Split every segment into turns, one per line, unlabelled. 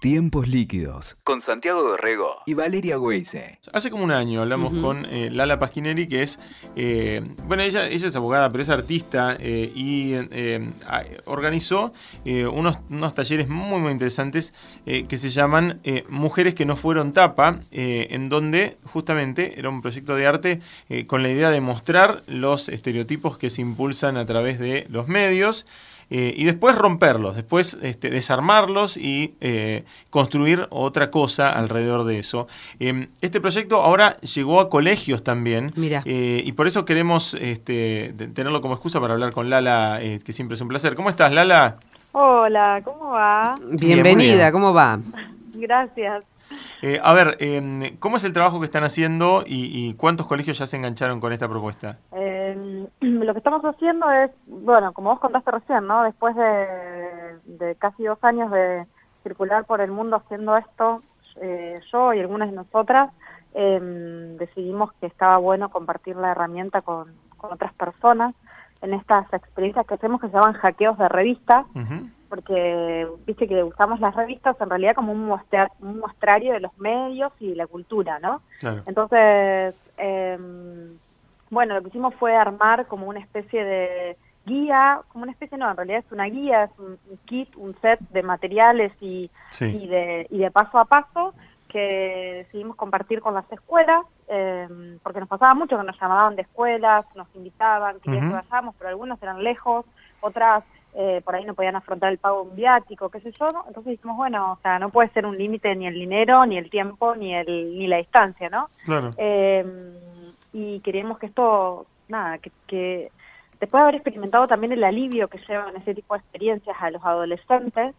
Tiempos líquidos con Santiago Dorrego y Valeria Weise.
Hace como un año hablamos con eh, Lala Pasquineri, que es, eh, bueno, ella, ella es abogada, pero es artista eh, y organizó unos, unos, talleres muy, muy interesantes que se llaman Mujeres que no fueron tapa, en donde justamente era un proyecto de arte con la idea de mostrar los estereotipos que se impulsan a través de los medios. Eh, y después romperlos, después este, desarmarlos y eh, construir otra cosa alrededor de eso. Em, este proyecto ahora llegó a colegios también eh, y por eso queremos este, tenerlo como excusa para hablar con Lala, que siempre es un placer. ¿Cómo estás, Lala?
Hola, ¿cómo va?
Bienvenida, ¿cómo va?
Gracias.
Eh, a ver, em, ¿cómo es el trabajo que están haciendo y, cuántos colegios ya se engancharon con esta propuesta?
Em, lo que estamos haciendo es, bueno, como vos contaste recién, ¿no? Después de, casi dos años de circular por el mundo haciendo esto, eh, yo y algunas de nosotras em, decidimos que estaba bueno compartir la herramienta con, otras personas en estas experiencias que hacemos que se llaman hackeos de revista porque viste que usamos las revistas en realidad como un, muestra, un muestrario de los medios y la cultura, ¿no? Entonces, eh, bueno, lo que hicimos fue armar como una especie de guía, como una especie, no, en realidad es una guía, es un, kit, un set de materiales y, y, de, y de paso a paso que decidimos compartir con las escuelas, eh, porque nos pasaba mucho que nos llamaban de escuelas, nos invitaban, querían que vayamos, pero algunos eran lejos, otras eh, por ahí no podían afrontar el pago viático, qué sé yo, entonces dijimos, bueno, o sea, no puede ser un límite ni el dinero, ni el tiempo, ni el ni la distancia, ¿no?
Claro.
Eh, y queríamos que esto, nada, que, que después de haber experimentado también el alivio que llevan ese tipo de experiencias a los adolescentes,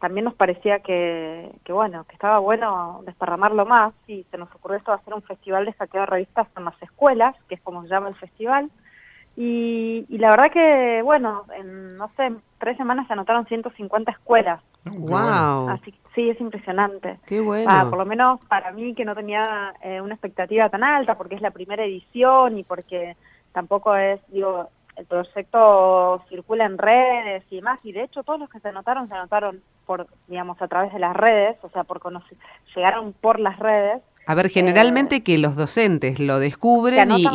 también nos parecía que, que bueno, que estaba bueno desparramarlo más y se nos ocurrió esto de hacer un festival de saqueo de revistas en las escuelas, que es como se llama el festival, y, la verdad que, bueno, en, no sé, tres semanas se anotaron 150 escuelas.
¡Wow!
Así sí, es impresionante.
¡Qué bueno!
Ah, por lo menos para mí que no tenía eh, una expectativa tan alta, porque es la primera edición y porque tampoco es, digo, el proyecto circula en redes y demás, y de hecho todos los que se anotaron se anotaron por, digamos, a través de las redes, o sea, por conocer, llegaron por las redes,
a ver, generalmente que los docentes lo descubren y,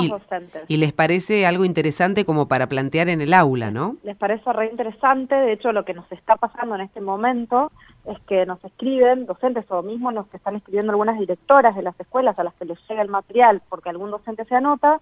y, les parece algo interesante como para plantear en el aula, ¿no?
Les parece re interesante, de hecho lo que nos está pasando en este momento es que nos escriben docentes o mismo nos están escribiendo algunas directoras de las escuelas a las que les llega el material porque algún docente se anota,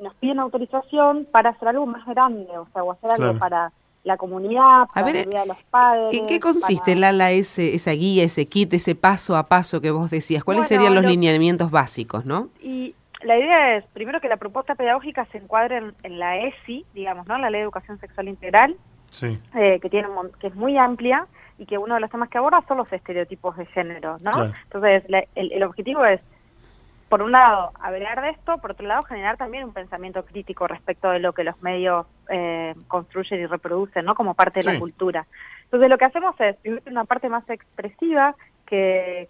nos piden autorización para hacer algo más grande, o sea, o hacer algo para la comunidad, para a los padres.
¿En qué consiste, Lala, ese, esa guía, ese kit, ese paso a paso que vos decías? ¿Cuáles serían los lineamientos básicos, no?
Y la idea es, primero, que la propuesta pedagógica se encuadre en, la ESI, digamos, ¿no? La Ley de Educación Sexual Integral,
sí.
Eh, que, tiene que es muy amplia y que uno de los temas que aborda son los estereotipos de género, ¿no? Entonces, el objetivo es por un lado, hablar de esto, por otro lado, generar también un pensamiento crítico respecto de lo que los medios eh, construyen y reproducen, ¿no? Como parte de la cultura. Entonces, lo que hacemos es una parte más expresiva, que,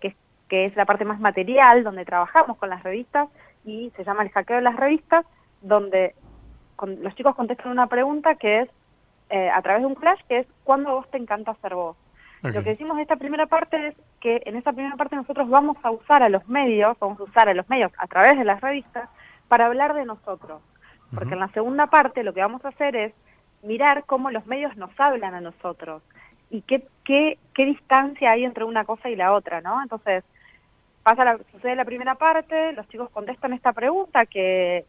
que, es la parte más material, donde trabajamos con las revistas, y se llama el hackeo de las revistas, donde los chicos contestan una pregunta que es, eh, a través de un flash, que es, ¿cuándo vos te encanta ser vos? Lo que decimos de esta primera parte es que en esta primera parte nosotros vamos a usar a los medios, vamos a usar a los medios a través de las revistas para hablar de nosotros. Porque en la segunda parte lo que vamos a hacer es mirar cómo los medios nos hablan a nosotros y qué, qué, qué distancia hay entre una cosa y la otra, ¿no? Entonces, pasa la, sucede la primera parte, los chicos contestan esta pregunta que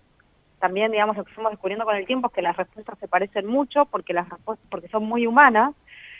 también, digamos, lo que fuimos descubriendo con el tiempo es que las respuestas se parecen mucho porque las porque son muy humanas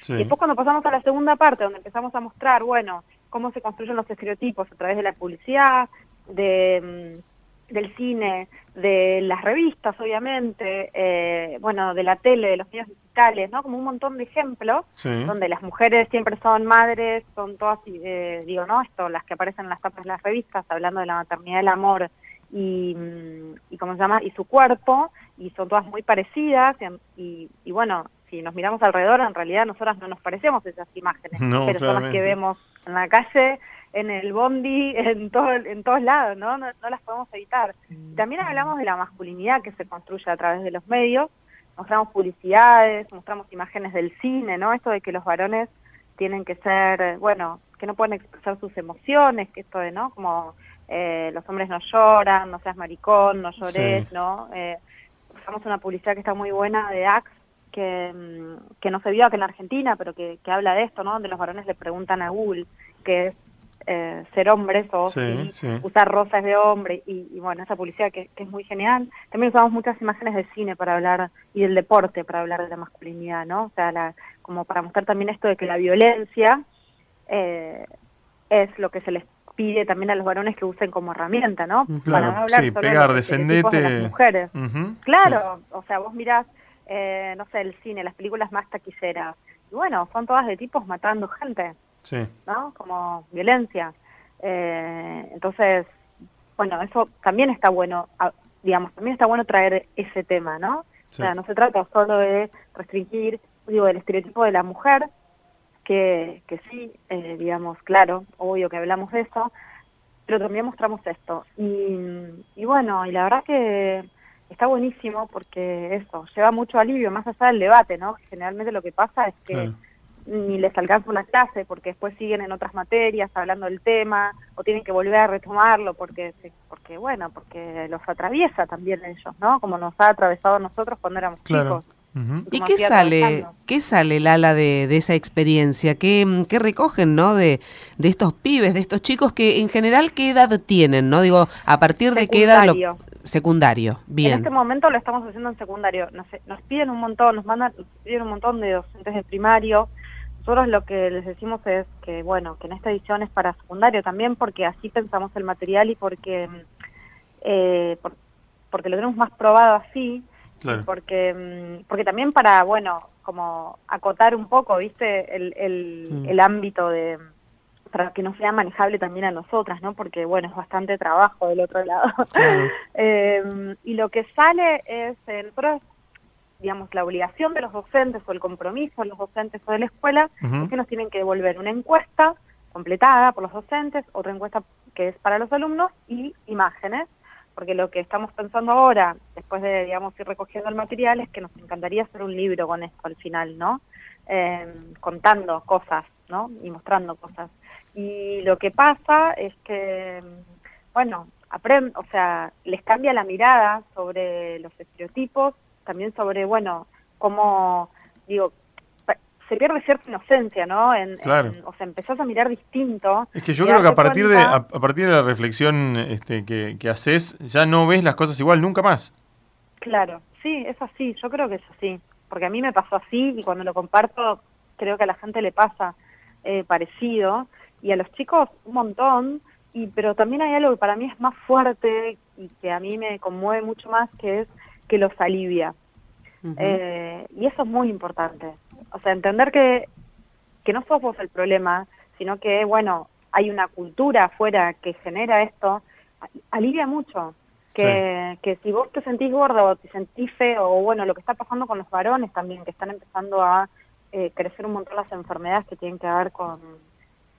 y después cuando pasamos a la segunda parte, donde empezamos a mostrar, bueno, cómo se construyen los estereotipos a través de la publicidad, de, mm, del cine, de las revistas, obviamente, eh, bueno, de la tele, de los medios digitales, ¿no? Como un montón de ejemplos, donde las mujeres siempre son madres, son todas, eh, digo, ¿no? Esto, las que aparecen en las tapas de las revistas, hablando de la maternidad, del amor y, mm, y ¿cómo se llama? Y su cuerpo, y son todas muy parecidas, y, y bueno, si nos miramos alrededor, en realidad nosotras no nos parecemos esas imágenes, pero son las que vemos en la calle, en el bondi, en todo, en todos lados, ¿no? ¿no? las podemos evitar. También hablamos de la masculinidad que se construye a través de los medios, mostramos publicidades, mostramos imágenes del cine, ¿no? Esto de que los varones tienen que ser, bueno, que no pueden expresar sus emociones, que esto de, ¿no? Como eh, los hombres no lloran, no seas maricón, no llores, ¿no? Eh, usamos una publicidad que está muy buena de Axe, que, mm, que no se vio acá en Argentina, pero que, que habla de esto, ¿no? Donde los varones le preguntan a Google que es eh, ser hombres o usar rosas de hombre y, bueno, esa publicidad que, es muy genial. También usamos muchas imágenes de cine para hablar y del deporte para hablar de la masculinidad, ¿no? O sea, la, como para mostrar también esto de que la violencia eh, es lo que se les pide también a los varones que usen como herramienta, ¿no?
Claro, para hablar sí, pegar, defendete.
De las mujeres. claro, o sea, vos mirás, eh, no sé, el cine, las películas más taquilleras, y bueno, son todas de tipos matando gente. ¿no? Como violencia. Eh, entonces, bueno, eso también está bueno, digamos, también está bueno traer ese tema, ¿no? O sea, no se trata solo de restringir, digo, el estereotipo de la mujer, que, que sí, eh, digamos, claro, obvio que hablamos de eso, pero también mostramos esto. Y, y bueno, y la verdad que está buenísimo porque eso lleva mucho alivio, más allá del debate, ¿no? Generalmente lo que pasa es que ni les alcanza una clase porque después siguen en otras materias hablando del tema o tienen que volver a retomarlo porque porque bueno porque los atraviesa también ellos no como nos ha atravesado a nosotros cuando éramos chicos
¿Y qué sale, qué sale, Lala, de, de esa experiencia? ¿Qué, ¿Qué, recogen, no? De, de estos pibes, de estos chicos que en general, ¿qué edad tienen, no? Digo, ¿a partir de qué edad? Lo, secundario, bien.
En este momento lo estamos haciendo en secundario. Nos, nos piden un montón, nos mandan, nos piden un montón de docentes de primario, nosotros lo que les decimos es que, bueno, que en esta edición es para secundario también, porque así pensamos el material y porque, eh, porque lo tenemos más probado así, porque, mm, porque también para, bueno, como acotar un poco, ¿viste? El, el, mm. el ámbito de para que no sea manejable también a nosotras, ¿no? Porque, bueno, es bastante trabajo del otro lado. eh, y lo que sale es, nosotros digamos, la obligación de los docentes o el compromiso de los docentes o de la escuela es que nos tienen que devolver una encuesta completada por los docentes, otra encuesta que es para los alumnos y imágenes, porque lo que estamos pensando ahora, después de, digamos, ir recogiendo el material, es que nos encantaría hacer un libro con esto al final, ¿no? Em, contando cosas, ¿no? Y mostrando cosas. Y lo que pasa es que, bueno, aprenden, o sea, les cambia la mirada sobre los estereotipos también sobre, bueno, cómo, digo, se pierde cierta inocencia, ¿no? En, claro. o sea, empezás a mirar distinto.
Es que yo creo que a partir, de, a, partir de la reflexión este, que, que haces, ya no ves las cosas igual nunca más.
Claro, sí, es así, yo creo que es así, porque a mí me pasó así y cuando lo comparto creo que a la gente le pasa eh, parecido y a los chicos un montón, y pero también hay algo que para mí es más fuerte y que a mí me conmueve mucho más, que es que los alivia. Eh, y eso es muy importante. O sea, entender que, que no sos vos el problema, sino que, bueno, hay una cultura afuera que genera esto, alivia mucho. Que, que si vos te sentís gordo o te sentís feo, o bueno, lo que está pasando con los varones también, que están empezando a eh, crecer un montón las enfermedades que tienen que ver con,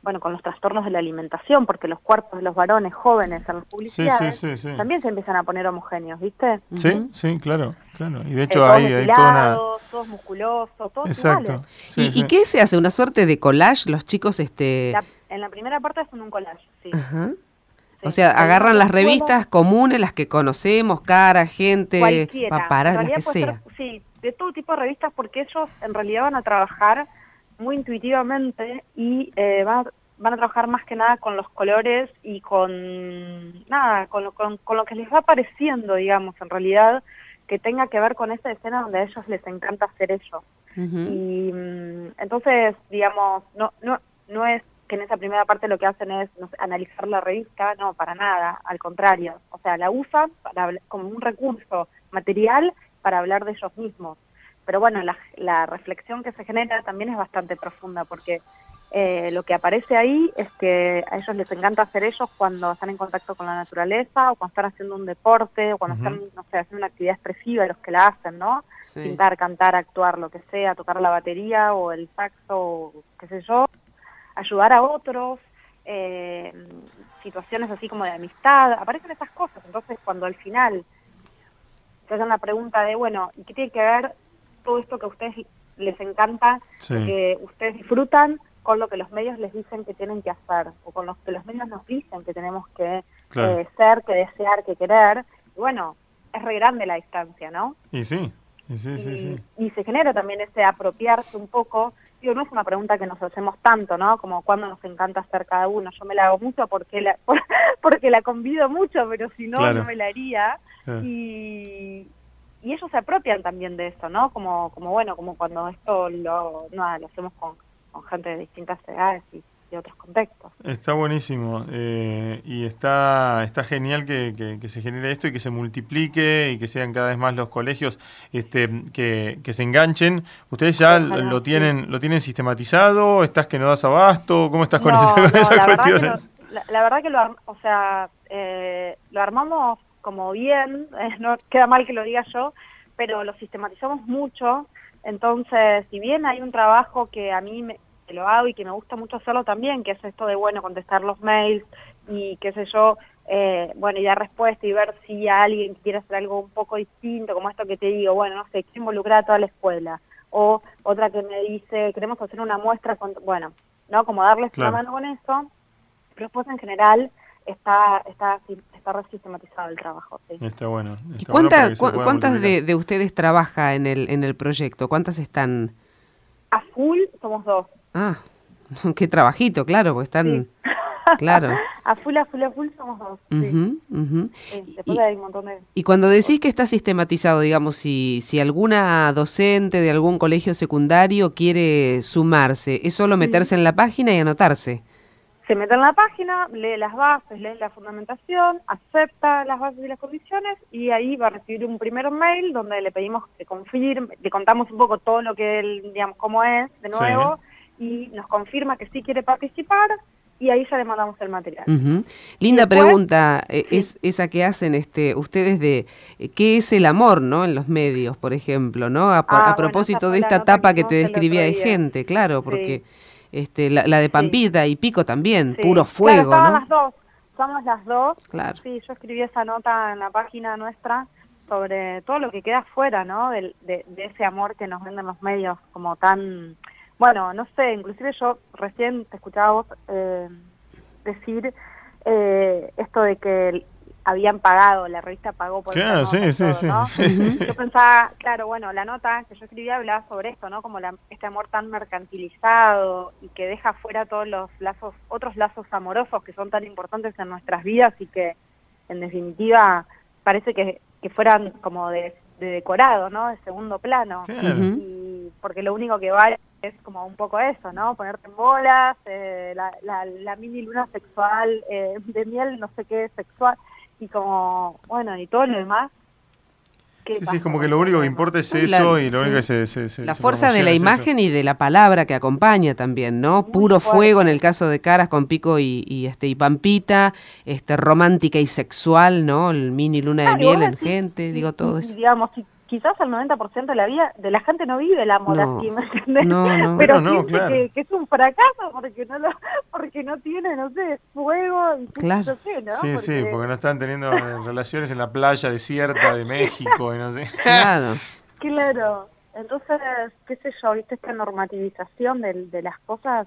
bueno, con los trastornos de la alimentación, porque los cuerpos de los varones jóvenes en las publicidades también se empiezan a poner homogéneos, ¿viste?
Sí, sí, claro, claro. Y de hecho hay, hay toda una...
Todos musculosos, todos
Exacto. ¿Y, qué se hace? ¿Una suerte de collage? Los chicos, este...
en la primera parte hacen un collage, sí.
O sea, agarran las revistas comunes, las que conocemos, cara, gente, paparas, las que sea.
sí, de todo tipo de revistas, porque ellos en realidad van a trabajar muy intuitivamente y eh, van, a, van a trabajar más que nada con los colores y con nada, con lo, con, lo que les va apareciendo, digamos, en realidad, que tenga que ver con esa escena donde a ellos les encanta hacer eso. Y mm, entonces, digamos, no, no, no es que en esa primera parte lo que hacen es analizar la revista, no, para nada, al contrario. O sea, la usan para, como un recurso material para hablar de ellos mismos pero bueno, la, reflexión que se genera también es bastante profunda porque eh, lo que aparece ahí es que a ellos les encanta hacer ellos cuando están en contacto con la naturaleza o cuando están haciendo un deporte o cuando están, no sé, haciendo una actividad expresiva, los que la hacen, ¿no? Pintar, cantar, actuar, lo que sea, tocar la batería o el saxo, o qué sé yo, ayudar a otros, eh, situaciones así como de amistad, aparecen esas cosas. Entonces, cuando al final se hacen la pregunta de, bueno, ¿y qué tiene que ver todo esto que a ustedes les encanta, que ustedes disfrutan con lo que los medios les dicen que tienen que hacer o con lo que los medios nos dicen que tenemos que eh, ser, que desear, que querer. Y bueno, es re grande la distancia, ¿no?
Y sí, y sí, sí, sí.
Y se genera también ese apropiarse un poco. Digo, no es una pregunta que nos hacemos tanto, ¿no? Como cuando nos encanta ser cada uno. Yo me la hago mucho porque la, porque la convido mucho, pero si no, no me la haría. Y, y ellos se apropian también de esto, ¿no? Como, como bueno, como cuando esto lo, no, lo hacemos con gente de distintas edades y de otros contextos.
Está buenísimo eh, y está, está genial que, se genere esto y que se multiplique y que sean cada vez más los colegios este, que, se enganchen. ¿Ustedes ya lo tienen lo tienen sistematizado? ¿Estás que no das abasto? ¿Cómo estás con, esas cuestiones?
la, verdad que lo, o sea, eh, lo armamos como bien, eh, no queda mal que lo diga yo, pero lo sistematizamos mucho. Entonces, si bien hay un trabajo que a mí me, que lo hago y que me gusta mucho hacerlo también, que es esto de, bueno, contestar los mails y qué sé yo, eh, bueno, y dar respuesta y ver si alguien quiere hacer algo un poco distinto, como esto que te digo, bueno, no sé, quiero involucrar a toda la escuela. O otra que me dice, queremos hacer una muestra, con, bueno, ¿no? Como darles una mano con eso. Pero después en general está está está sistematizado el trabajo. Sí.
Está bueno.
¿Y cuántas de, de, ustedes trabaja en el, en el proyecto? ¿Cuántas están?
A full somos dos.
Ah, qué trabajito, claro, porque están... Claro.
a full, a full, a full somos dos.
y, cuando decís que está sistematizado, digamos, si, si alguna docente de algún colegio secundario quiere sumarse, ¿es solo meterse en la página y anotarse?
Se mete en la página, lee las bases, lee la fundamentación, acepta las bases y las condiciones y ahí va a recibir un primer mail donde le pedimos que confirme, le contamos un poco todo lo que él, digamos, cómo es de nuevo y nos confirma que sí quiere participar y ahí ya le mandamos el material.
Linda pregunta eh, es esa que hacen este ustedes de eh, qué es el amor, ¿no? En los medios, por ejemplo, ¿no? A,
ah,
propósito de esta etapa que, te describía de gente, claro, porque este la, de Pampita y Pico también, puro fuego,
claro,
¿no?
las dos, somos las dos. Claro. Sí, yo escribí esa nota en la página nuestra sobre todo lo que queda fuera, ¿no? De, de ese amor que nos venden los medios como tan bueno, no sé, inclusive yo recién te escuchaba vos eh, decir eh, esto de que habían pagado, la revista pagó por
claro, sí, sí, sí.
Yo pensaba, claro, bueno, la nota que yo escribí hablaba sobre esto, ¿no? Como este amor tan mercantilizado y que deja fuera todos los lazos, otros lazos amorosos que son tan importantes en nuestras vidas y que, en definitiva, parece que, que fueran como de, decorado, ¿no? De segundo plano. Y porque lo único que vale es como un poco eso, ¿no? Ponerte en bolas, eh, la, la, mini luna sexual, eh, de miel, no sé qué, sexual, y como, bueno, y todo lo demás.
Sí, sí, es como que lo único que importa es eso y lo único que se,
La fuerza de la imagen y de la palabra que acompaña también, ¿no? Puro fuego en el caso de Caras con Pico y, este y Pampita, este romántica y sexual, ¿no? El mini luna de miel en gente, digo todo eso.
Digamos, quizás el 90% de la vida de la gente no vive el amor así, ¿me entiendes?
No,
Pero
no,
claro. que, es un fracaso porque no lo, porque no tiene, no sé, fuego y
claro.
¿no?
Sí, sí, porque no están teniendo relaciones en la playa desierta de México y no sé.
Claro.
claro. Entonces, qué sé yo, viste esta normativización de, de las cosas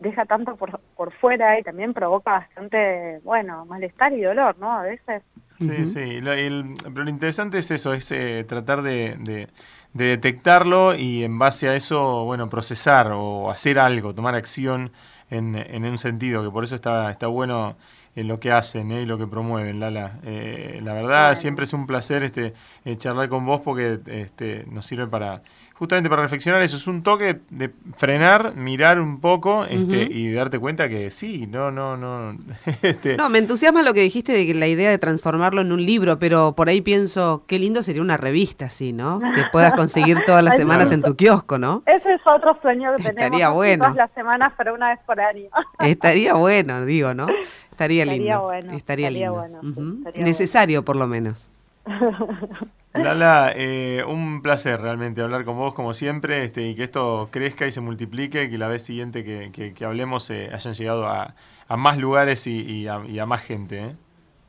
deja tanto por, por fuera y también provoca bastante, bueno, malestar y dolor, ¿no? A veces.
Sí, sí, pero lo interesante es eso, es eh, tratar de, de, detectarlo y en base a eso, bueno, procesar o hacer algo, tomar acción en, en un sentido, que por eso está, está bueno en lo que hacen ¿eh? y lo que promueven, Lala. Eh, la verdad, siempre es un placer este charlar con vos porque este, nos sirve para justamente para reflexionar eso, es un toque de frenar, mirar un poco este, y darte cuenta que sí, no, no, no.
Este. No, me entusiasma lo que dijiste de que la idea de transformarlo en un libro, pero por ahí pienso, qué lindo sería una revista así, ¿no? Que puedas conseguir todas las semanas en tu kiosco, ¿no?
Ese es otro sueño que tenemos.
Estaría bueno.
Todas las semanas, pero una vez por año.
Estaría bueno, digo, ¿no? Estaría, lindo. Bueno, estaría, lindo. Bueno, Necesario, por lo menos.
Lala, eh, un placer realmente hablar con vos como siempre este, y que esto crezca y se multiplique, y que la vez siguiente que, que, hablemos eh, hayan llegado a, a, más lugares y, a, más gente. ¿eh?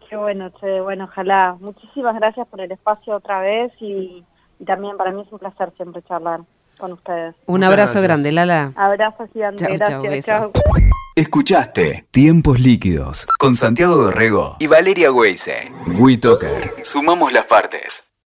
Qué bueno, che, bueno, ojalá. Muchísimas gracias por el espacio otra vez y, y también para mí es un placer siempre charlar. Con ustedes.
Un abrazo grande, Lala.
Abrazo gigante, gracias. Chao.
Escuchaste Tiempos Líquidos con Santiago Dorrego y Valeria Weise. WeToker. Sumamos las partes.